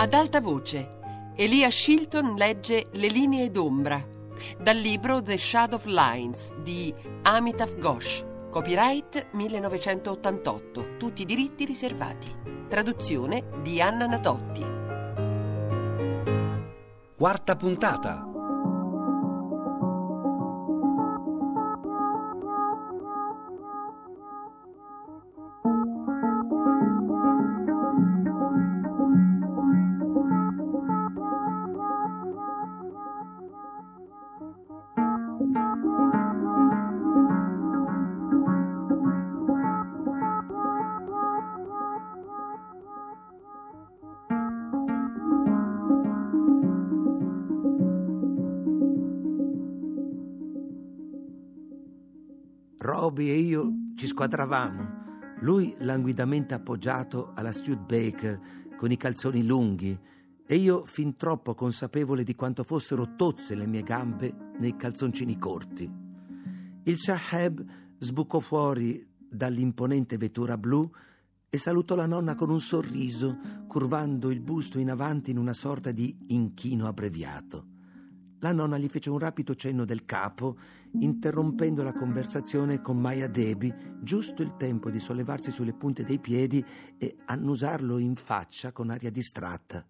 Ad alta voce, Elia Shilton legge Le linee d'ombra dal libro The Shadow Lines di Amitav Ghosh, copyright 1988, tutti i diritti riservati. Traduzione di Anna Natotti. Quarta puntata. Roby e io ci squadravamo. Lui languidamente appoggiato alla Studebaker con i calzoni lunghi e io fin troppo consapevole di quanto fossero tozze le mie gambe nei calzoncini corti. Il Saheb sbucò fuori dall'imponente vettura blu e salutò la nonna con un sorriso, curvando il busto in avanti in una sorta di inchino abbreviato. La nonna gli fece un rapido cenno del capo, interrompendo la conversazione con Maya Debi, giusto il tempo di sollevarsi sulle punte dei piedi e annusarlo in faccia con aria distratta.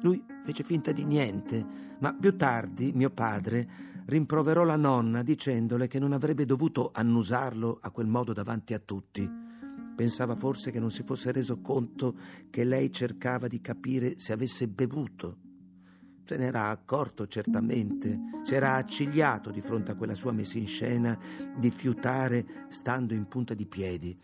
Lui fece finta di niente, ma più tardi mio padre rimproverò la nonna dicendole che non avrebbe dovuto annusarlo a quel modo davanti a tutti. Pensava forse che non si fosse reso conto che lei cercava di capire se avesse bevuto. Se n'era accorto certamente, si era accigliato di fronte a quella sua messa in scena di fiutare stando in punta di piedi.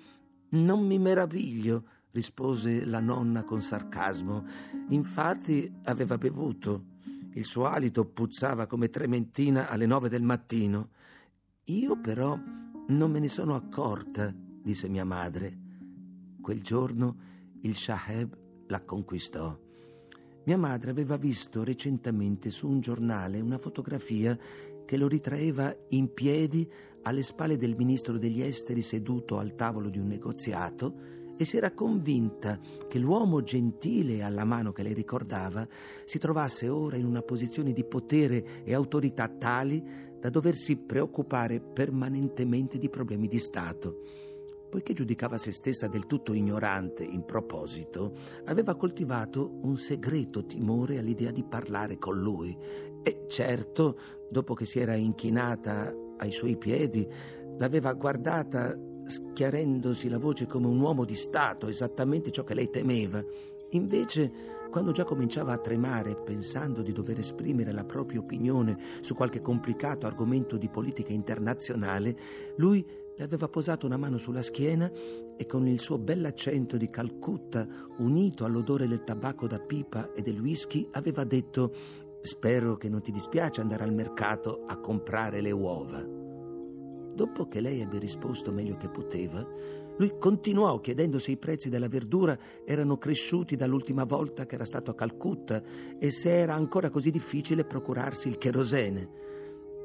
Non mi meraviglio, rispose la nonna con sarcasmo. Infatti aveva bevuto. Il suo alito puzzava come trementina alle nove del mattino. Io però non me ne sono accorta, disse mia madre. Quel giorno il Shaheb la conquistò. Mia madre aveva visto recentemente su un giornale una fotografia che lo ritraeva in piedi alle spalle del ministro degli esteri seduto al tavolo di un negoziato e si era convinta che l'uomo gentile alla mano che lei ricordava si trovasse ora in una posizione di potere e autorità tali da doversi preoccupare permanentemente di problemi di Stato poiché giudicava se stessa del tutto ignorante in proposito, aveva coltivato un segreto timore all'idea di parlare con lui. E certo, dopo che si era inchinata ai suoi piedi, l'aveva guardata schiarendosi la voce come un uomo di Stato, esattamente ciò che lei temeva. Invece, quando già cominciava a tremare pensando di dover esprimere la propria opinione su qualche complicato argomento di politica internazionale, lui le aveva posato una mano sulla schiena e con il suo bell'accento di Calcutta, unito all'odore del tabacco da pipa e del whisky, aveva detto Spero che non ti dispiace andare al mercato a comprare le uova. Dopo che lei ebbe risposto meglio che poteva, lui continuò chiedendo se i prezzi della verdura erano cresciuti dall'ultima volta che era stato a Calcutta e se era ancora così difficile procurarsi il cherosene.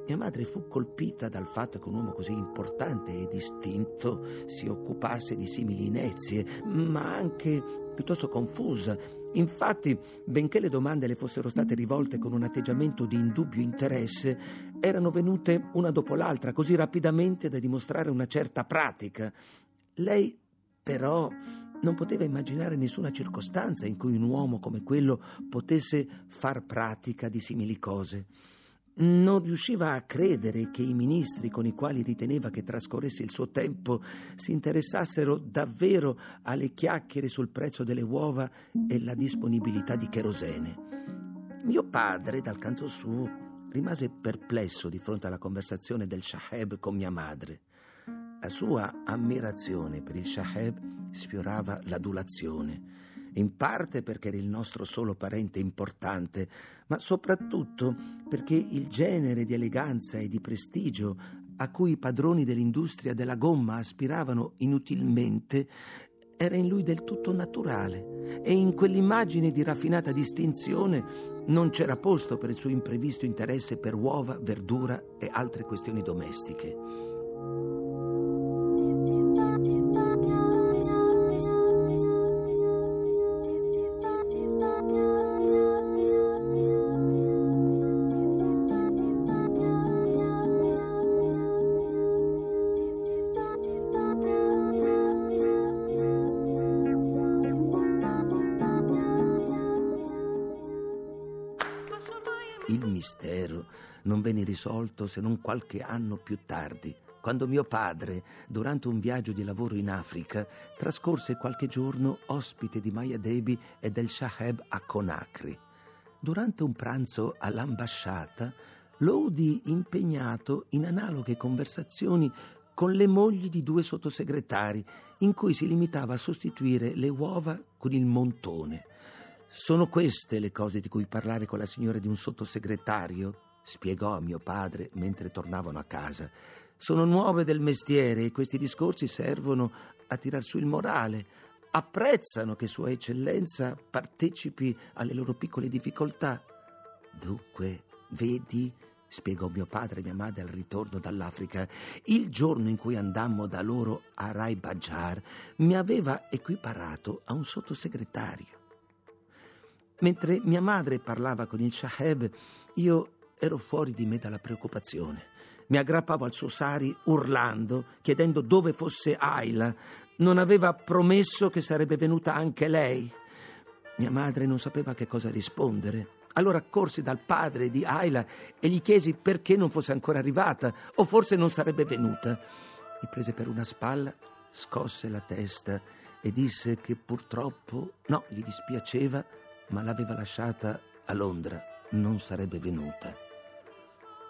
Mia madre fu colpita dal fatto che un uomo così importante e distinto si occupasse di simili inezie, ma anche piuttosto confusa. Infatti, benché le domande le fossero state rivolte con un atteggiamento di indubbio interesse, erano venute una dopo l'altra così rapidamente da dimostrare una certa pratica. Lei, però, non poteva immaginare nessuna circostanza in cui un uomo come quello potesse far pratica di simili cose non riusciva a credere che i ministri con i quali riteneva che trascorresse il suo tempo si interessassero davvero alle chiacchiere sul prezzo delle uova e la disponibilità di cherosene. Mio padre, dal canto suo, rimase perplesso di fronte alla conversazione del Shaheb con mia madre. La sua ammirazione per il Shaheb sfiorava l'adulazione in parte perché era il nostro solo parente importante, ma soprattutto perché il genere di eleganza e di prestigio a cui i padroni dell'industria della gomma aspiravano inutilmente era in lui del tutto naturale e in quell'immagine di raffinata distinzione non c'era posto per il suo imprevisto interesse per uova, verdura e altre questioni domestiche. Non venne risolto se non qualche anno più tardi, quando mio padre, durante un viaggio di lavoro in Africa, trascorse qualche giorno ospite di Maya Debi e del Shaheb a Conakry. Durante un pranzo all'ambasciata, lo udì impegnato in analoghe conversazioni con le mogli di due sottosegretari, in cui si limitava a sostituire le uova con il montone. Sono queste le cose di cui parlare con la signora di un sottosegretario? Spiegò a mio padre mentre tornavano a casa. Sono nuove del mestiere e questi discorsi servono a tirar su il morale. Apprezzano che Sua Eccellenza partecipi alle loro piccole difficoltà. Dunque, vedi, spiegò mio padre e mia madre al ritorno dall'Africa, il giorno in cui andammo da loro a Rai Bajar mi aveva equiparato a un sottosegretario. Mentre mia madre parlava con il Shaheb, io ero fuori di me dalla preoccupazione. Mi aggrappavo al suo sari urlando, chiedendo dove fosse Ayla. Non aveva promesso che sarebbe venuta anche lei. Mia madre non sapeva che cosa rispondere. Allora corsi dal padre di Ayla e gli chiesi perché non fosse ancora arrivata o forse non sarebbe venuta. Mi prese per una spalla, scosse la testa e disse che purtroppo no, gli dispiaceva, ma l'aveva lasciata a Londra, non sarebbe venuta.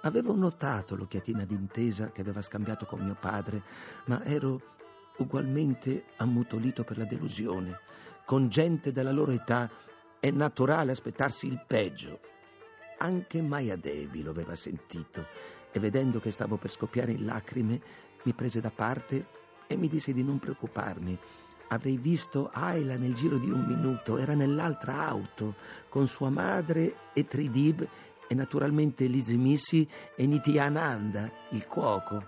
Avevo notato l'occhiatina d'intesa che aveva scambiato con mio padre, ma ero ugualmente ammutolito per la delusione. Con gente della loro età è naturale aspettarsi il peggio. Anche Maya Devi lo aveva sentito e vedendo che stavo per scoppiare in lacrime mi prese da parte e mi disse di non preoccuparmi. Avrei visto Ayla nel giro di un minuto, era nell'altra auto con sua madre e Tridib e naturalmente Lise Missy e Nityananda, il cuoco.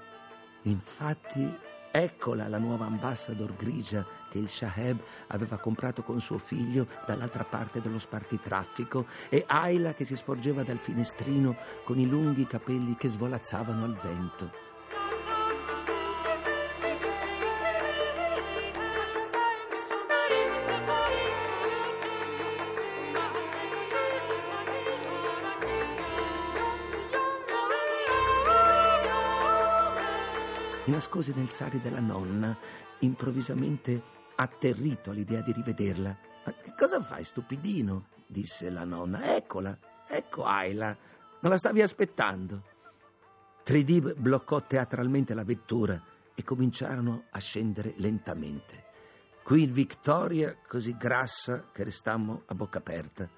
Infatti Eccola la nuova ambassador grigia che il Shaheb aveva comprato con suo figlio dall'altra parte dello spartitraffico e Ayla che si sporgeva dal finestrino con i lunghi capelli che svolazzavano al vento. Mi nascosi nel sari della nonna, improvvisamente atterrito all'idea di rivederla. Ma che cosa fai, stupidino? disse la nonna. Eccola, ecco Ayla. Non la stavi aspettando? Tridib bloccò teatralmente la vettura e cominciarono a scendere lentamente. Qui Victoria, così grassa che restammo a bocca aperta.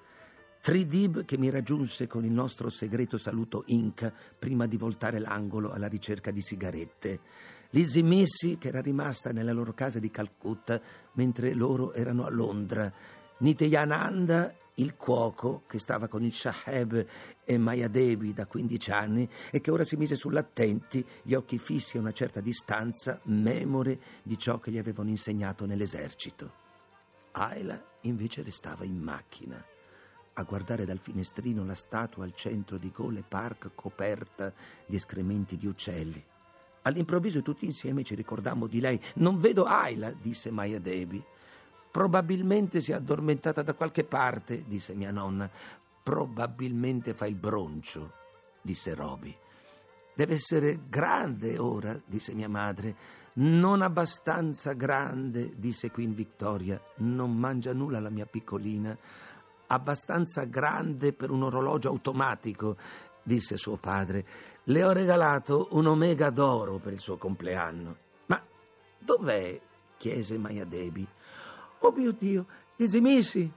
Tridib che mi raggiunse con il nostro segreto saluto Inca prima di voltare l'angolo alla ricerca di sigarette. Lizzie Missy che era rimasta nella loro casa di Calcutta mentre loro erano a Londra. Nityananda, il cuoco che stava con il Shaheb e Maya Devi da 15 anni e che ora si mise sull'attenti, gli occhi fissi a una certa distanza, memore di ciò che gli avevano insegnato nell'esercito. Ayla invece restava in macchina a guardare dal finestrino la statua al centro di Gole Park coperta di escrementi di uccelli. All'improvviso tutti insieme ci ricordammo di lei. Non vedo Ayla, disse Maya Devi. Probabilmente si è addormentata da qualche parte, disse mia nonna. Probabilmente fa il broncio, disse Roby. Deve essere grande ora, disse mia madre. Non abbastanza grande, disse Queen Victoria. Non mangia nulla la mia piccolina abbastanza grande per un orologio automatico, disse suo padre. Le ho regalato un omega d'oro per il suo compleanno. Ma dov'è? chiese Maya Debi. Oh mio Dio, Missy!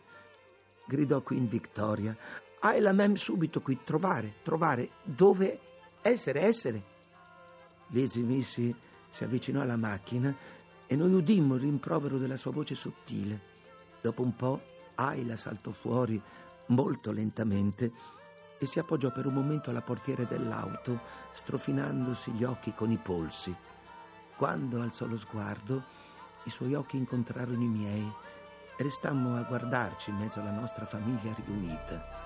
gridò Queen Victoria. Hai la mem subito qui, trovare, trovare, dove essere, essere. Missy si avvicinò alla macchina e noi udimmo il rimprovero della sua voce sottile. Dopo un po' Ayla saltò fuori molto lentamente e si appoggiò per un momento alla portiere dell'auto, strofinandosi gli occhi con i polsi. Quando alzò lo sguardo, i suoi occhi incontrarono i miei restammo a guardarci in mezzo alla nostra famiglia riunita.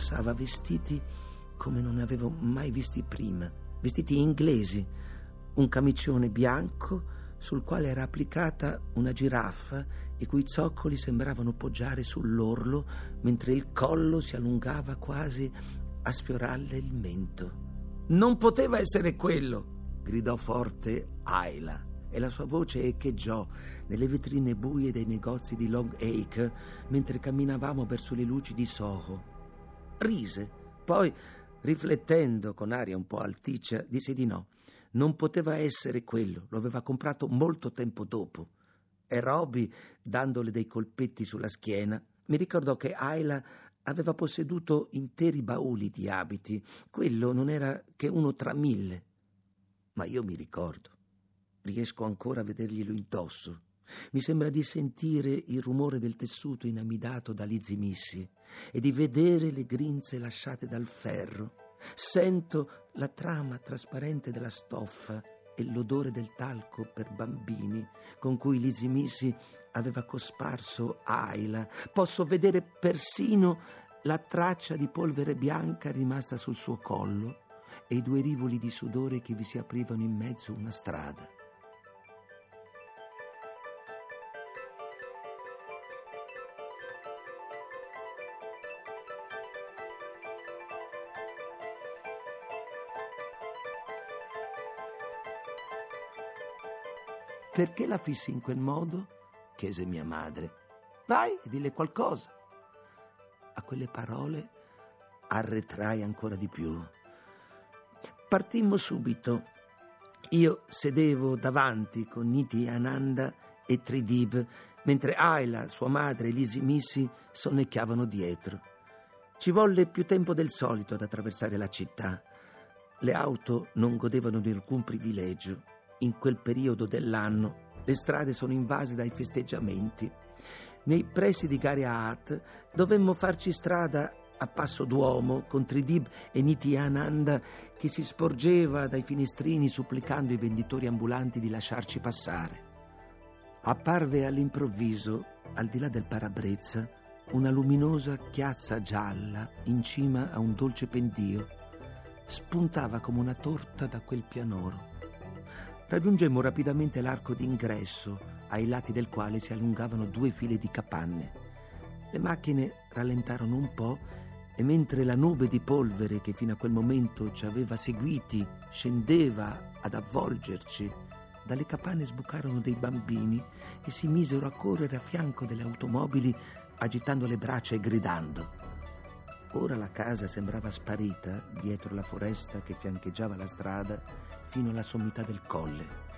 Indossava vestiti come non ne avevo mai visti prima, vestiti inglesi, un camicione bianco sul quale era applicata una giraffa i cui zoccoli sembravano poggiare sull'orlo mentre il collo si allungava quasi a sfiorarle il mento. Non poteva essere quello, gridò forte Ayla e la sua voce echeggiò nelle vetrine buie dei negozi di Long Acre mentre camminavamo verso le luci di Soho. Rise, poi, riflettendo con aria un po' alticcia, disse di no. Non poteva essere quello, lo aveva comprato molto tempo dopo. E Roby, dandole dei colpetti sulla schiena, mi ricordò che Ayla aveva posseduto interi bauli di abiti. Quello non era che uno tra mille. Ma io mi ricordo. Riesco ancora a vederglielo indosso. Mi sembra di sentire il rumore del tessuto inamidato da Lizzie Missy e di vedere le grinze lasciate dal ferro. Sento la trama trasparente della stoffa e l'odore del talco per bambini con cui Lizzie Missy aveva cosparso Ayla. Posso vedere persino la traccia di polvere bianca rimasta sul suo collo e i due rivoli di sudore che vi si aprivano in mezzo a una strada. Perché la fissi in quel modo? chiese mia madre. Vai e dille qualcosa. A quelle parole arretrai ancora di più. Partimmo subito. Io sedevo davanti con Niti Ananda e Tridib, mentre Ayla, sua madre e Lisi Missy sonnecchiavano dietro. Ci volle più tempo del solito ad attraversare la città. Le auto non godevano di alcun privilegio in quel periodo dell'anno le strade sono invase dai festeggiamenti. Nei pressi di Gariaat dovemmo farci strada a passo d'uomo con Tridib e Nityananda che si sporgeva dai finestrini supplicando i venditori ambulanti di lasciarci passare. Apparve all'improvviso, al di là del parabrezza, una luminosa chiazza gialla in cima a un dolce pendio. Spuntava come una torta da quel pianoro. Raggiungemmo rapidamente l'arco d'ingresso, ai lati del quale si allungavano due file di capanne. Le macchine rallentarono un po' e mentre la nube di polvere che fino a quel momento ci aveva seguiti scendeva ad avvolgerci, dalle capanne sbucarono dei bambini e si misero a correre a fianco delle automobili agitando le braccia e gridando. Ora la casa sembrava sparita dietro la foresta che fiancheggiava la strada fino alla sommità del colle.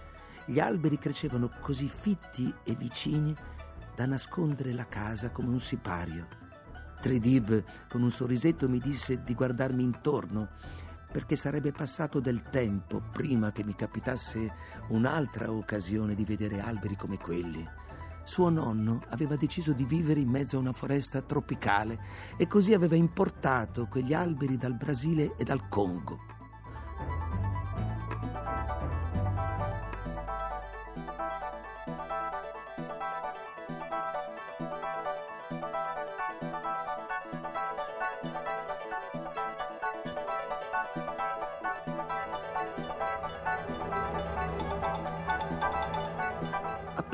Gli alberi crescevano così fitti e vicini da nascondere la casa come un sipario. Tridib, con un sorrisetto, mi disse di guardarmi intorno perché sarebbe passato del tempo prima che mi capitasse un'altra occasione di vedere alberi come quelli. Suo nonno aveva deciso di vivere in mezzo a una foresta tropicale e così aveva importato quegli alberi dal Brasile e dal Congo.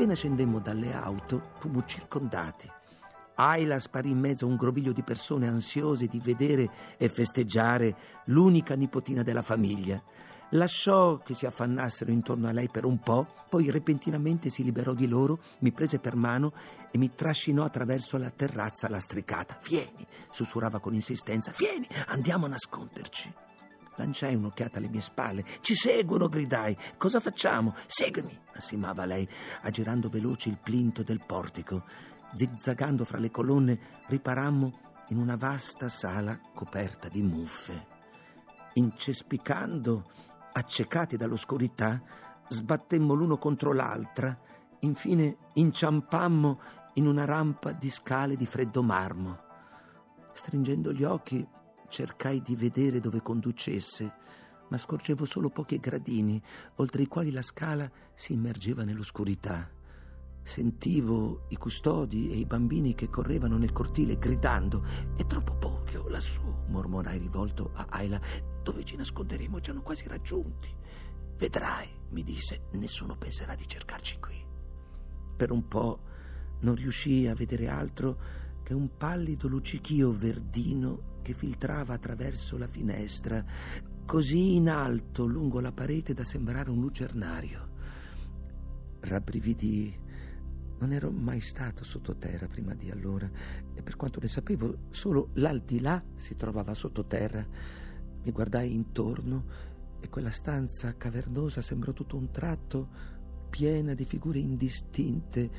Appena scendemmo dalle auto, fummo circondati. Ayla sparì in mezzo a un groviglio di persone ansiose di vedere e festeggiare l'unica nipotina della famiglia. Lasciò che si affannassero intorno a lei per un po', poi repentinamente si liberò di loro, mi prese per mano e mi trascinò attraverso la terrazza lastricata. Vieni, sussurrava con insistenza, vieni, andiamo a nasconderci. Lanciai un'occhiata alle mie spalle. Ci seguono, gridai. Cosa facciamo? Seguimi, assimava lei, aggirando veloce il plinto del portico. Zigzagando fra le colonne, riparammo in una vasta sala coperta di muffe. Incespicando, accecati dall'oscurità, sbattemmo l'uno contro l'altra. Infine inciampammo in una rampa di scale di freddo marmo. Stringendo gli occhi, Cercai di vedere dove conducesse, ma scorgevo solo pochi gradini, oltre i quali la scala si immergeva nell'oscurità. Sentivo i custodi e i bambini che correvano nel cortile gridando: È troppo poco, lassù, mormorai rivolto a Ayla, dove ci nasconderemo, ci hanno quasi raggiunti. Vedrai, mi disse, nessuno penserà di cercarci qui. Per un po' non riuscii a vedere altro che un pallido luccichio verdino che filtrava attraverso la finestra, così in alto lungo la parete da sembrare un lucernario. Rabbrividii. Non ero mai stato sottoterra prima di allora e per quanto ne sapevo solo l'aldilà si trovava sottoterra. Mi guardai intorno e quella stanza cavernosa sembrò tutto un tratto piena di figure indistinte,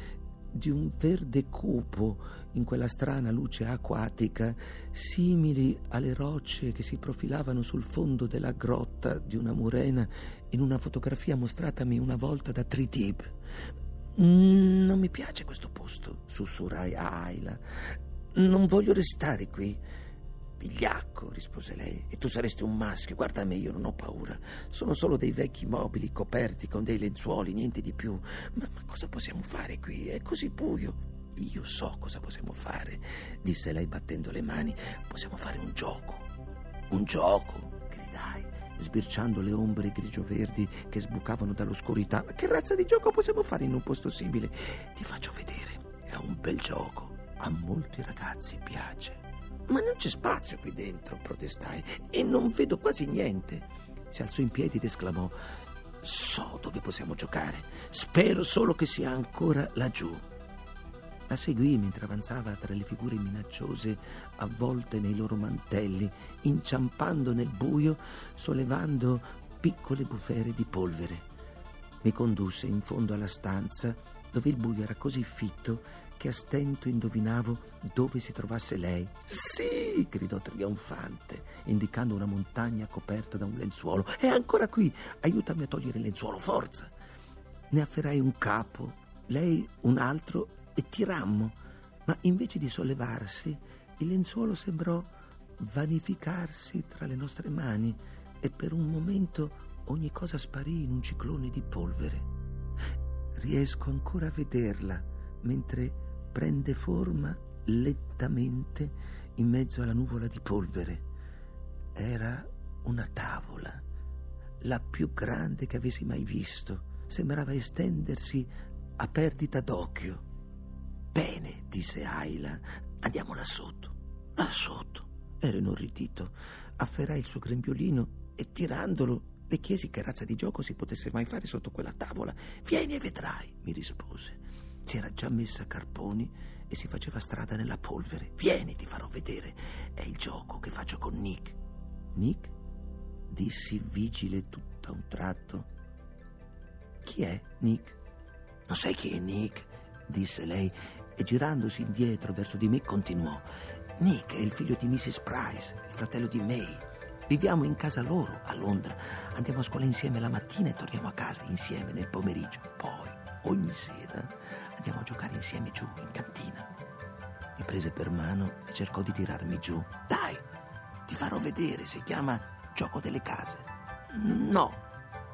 di un verde cupo in quella strana luce acquatica, simili alle rocce che si profilavano sul fondo della grotta di una murena in una fotografia mostratami una volta da Tritib. Non mi piace questo posto, sussurrai a Ayla. Non voglio restare qui. Vigliacco, rispose lei, e tu saresti un maschio. Guarda me, io non ho paura. Sono solo dei vecchi mobili coperti con dei lenzuoli, niente di più. Ma, ma cosa possiamo fare qui? È così buio. Io so cosa possiamo fare, disse lei battendo le mani. Possiamo fare un gioco. Un gioco, gridai, sbirciando le ombre grigio-verdi che sbucavano dall'oscurità. Ma che razza di gioco possiamo fare in un posto simile? Ti faccio vedere. È un bel gioco. A molti ragazzi piace. Ma non c'è spazio qui dentro, protestai, e non vedo quasi niente. Si alzò in piedi ed esclamò: So dove possiamo giocare. Spero solo che sia ancora laggiù. La seguì mentre avanzava tra le figure minacciose avvolte nei loro mantelli, inciampando nel buio, sollevando piccole bufere di polvere. Mi condusse in fondo alla stanza dove il buio era così fitto che a stento indovinavo dove si trovasse lei. Sì, gridò trionfante, indicando una montagna coperta da un lenzuolo. È ancora qui. Aiutami a togliere il lenzuolo, forza. Ne afferrai un capo, lei un altro e tirammo. Ma invece di sollevarsi, il lenzuolo sembrò vanificarsi tra le nostre mani e per un momento ogni cosa sparì in un ciclone di polvere. Riesco ancora a vederla mentre prende forma lentamente in mezzo alla nuvola di polvere. Era una tavola, la più grande che avessi mai visto. Sembrava estendersi a perdita d'occhio. Bene, disse Ayla, andiamo là sotto. Là sotto. Ero inorridito. Afferrai il suo grembiolino e tirandolo le chiesi che razza di gioco si potesse mai fare sotto quella tavola. Vieni e vedrai, mi rispose. Si era già messa a carponi e si faceva strada nella polvere. Vieni, ti farò vedere. È il gioco che faccio con Nick. Nick? Dissi vigile tutto a un tratto. Chi è Nick? Non sai chi è Nick? disse lei e girandosi indietro verso di me continuò. Nick è il figlio di Mrs. Price, il fratello di May. Viviamo in casa loro a Londra. Andiamo a scuola insieme la mattina e torniamo a casa insieme nel pomeriggio. Poi, ogni sera, Andiamo a giocare insieme giù, in cantina. Mi prese per mano e cercò di tirarmi giù. Dai, ti farò vedere, si chiama gioco delle case. No,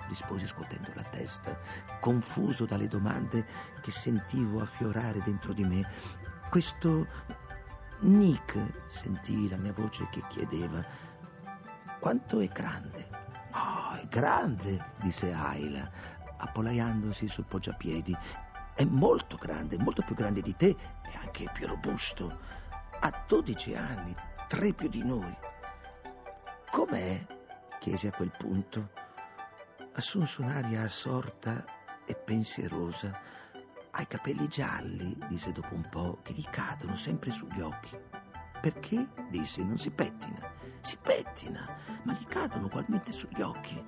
risposi scuotendo la testa, confuso dalle domande che sentivo affiorare dentro di me. Questo Nick, sentii la mia voce che chiedeva, quanto è grande? Oh, è grande, disse Ayla, appollaiandosi sul poggiapiedi è molto grande, molto più grande di te e anche più robusto. Ha 12 anni, tre più di noi. Com'è? chiesi a quel punto. Assunse un'aria assorta e pensierosa. Ha i capelli gialli, disse dopo un po', che gli cadono sempre sugli occhi. Perché? disse, non si pettina. Si pettina, ma gli cadono ugualmente sugli occhi.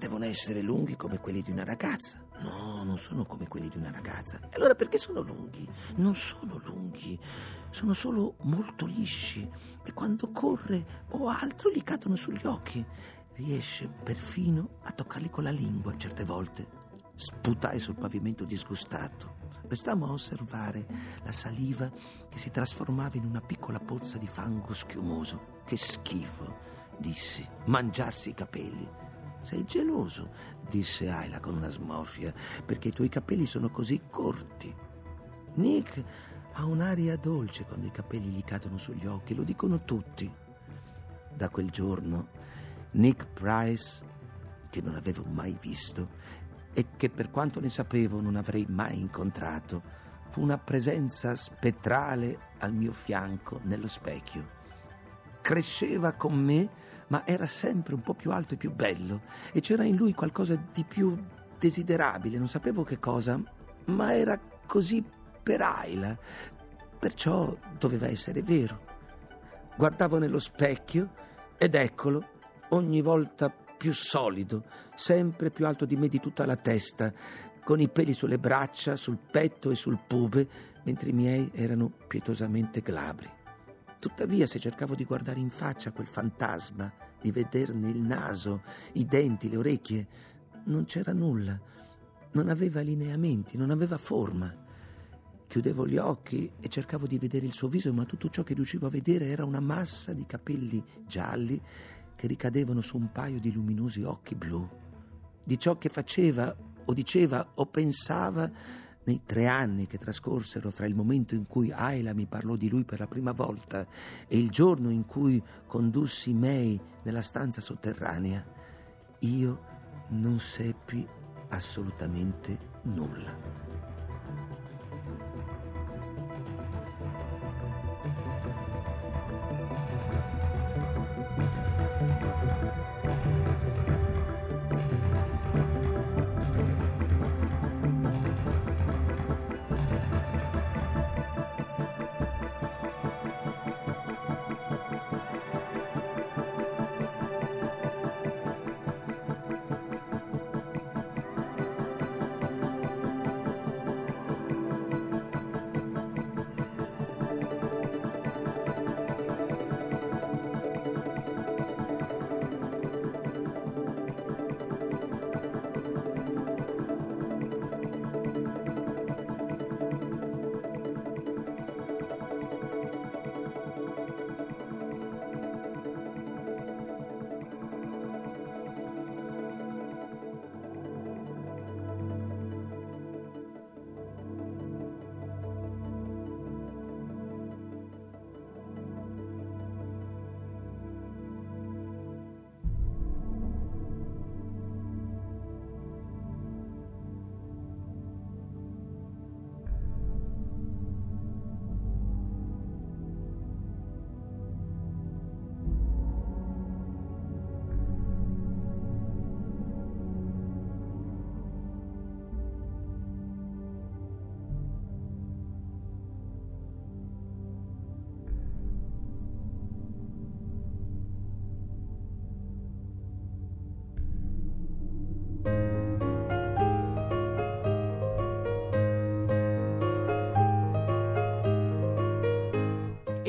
Devono essere lunghi come quelli di una ragazza. No, non sono come quelli di una ragazza. E allora perché sono lunghi? Non sono lunghi, sono solo molto lisci e quando corre o altro gli cadono sugli occhi. Riesce perfino a toccarli con la lingua certe volte. Sputai sul pavimento disgustato. Restammo a osservare la saliva che si trasformava in una piccola pozza di fango schiumoso. Che schifo, dissi, mangiarsi i capelli. Sei geloso, disse Ayla con una smorfia, perché i tuoi capelli sono così corti. Nick Ha un'aria dolce quando i capelli gli cadono sugli occhi, lo dicono tutti. Da quel giorno Nick Price, che non avevo mai visto e che per quanto ne sapevo non avrei mai incontrato, fu una presenza spettrale al mio fianco nello specchio. Cresceva con me, ma era sempre un po' più alto e più bello e c'era in lui qualcosa di più desiderabile, non sapevo che cosa, ma era così per Ayla, perciò doveva essere vero. Guardavo nello specchio ed eccolo, ogni volta più solido, sempre più alto di me di tutta la testa, con i peli sulle braccia, sul petto e sul pube, mentre i miei erano pietosamente glabri. Tuttavia, se cercavo di guardare in faccia quel fantasma, di vederne il naso, i denti, le orecchie, non c'era nulla. Non aveva lineamenti, non aveva forma. Chiudevo gli occhi e cercavo di vedere il suo viso, ma tutto ciò che riuscivo a vedere era una massa di capelli gialli che ricadevano su un paio di luminosi occhi blu. Di ciò che faceva o diceva o pensava nei tre anni che trascorsero fra il momento in cui Ayla mi parlò di lui per la prima volta e il giorno in cui condussi May nella stanza sotterranea, io non seppi assolutamente nulla.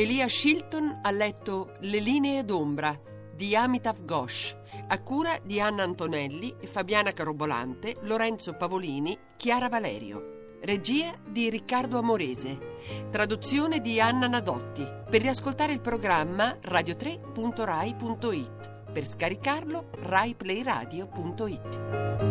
Elia Shilton ha letto Le linee d'ombra di Amitav Ghosh, a cura di Anna Antonelli, Fabiana Carobolante, Lorenzo Pavolini, Chiara Valerio. Regia di Riccardo Amorese. Traduzione di Anna Nadotti. Per riascoltare il programma radio3.rai.it. Per scaricarlo raiplayradio.it.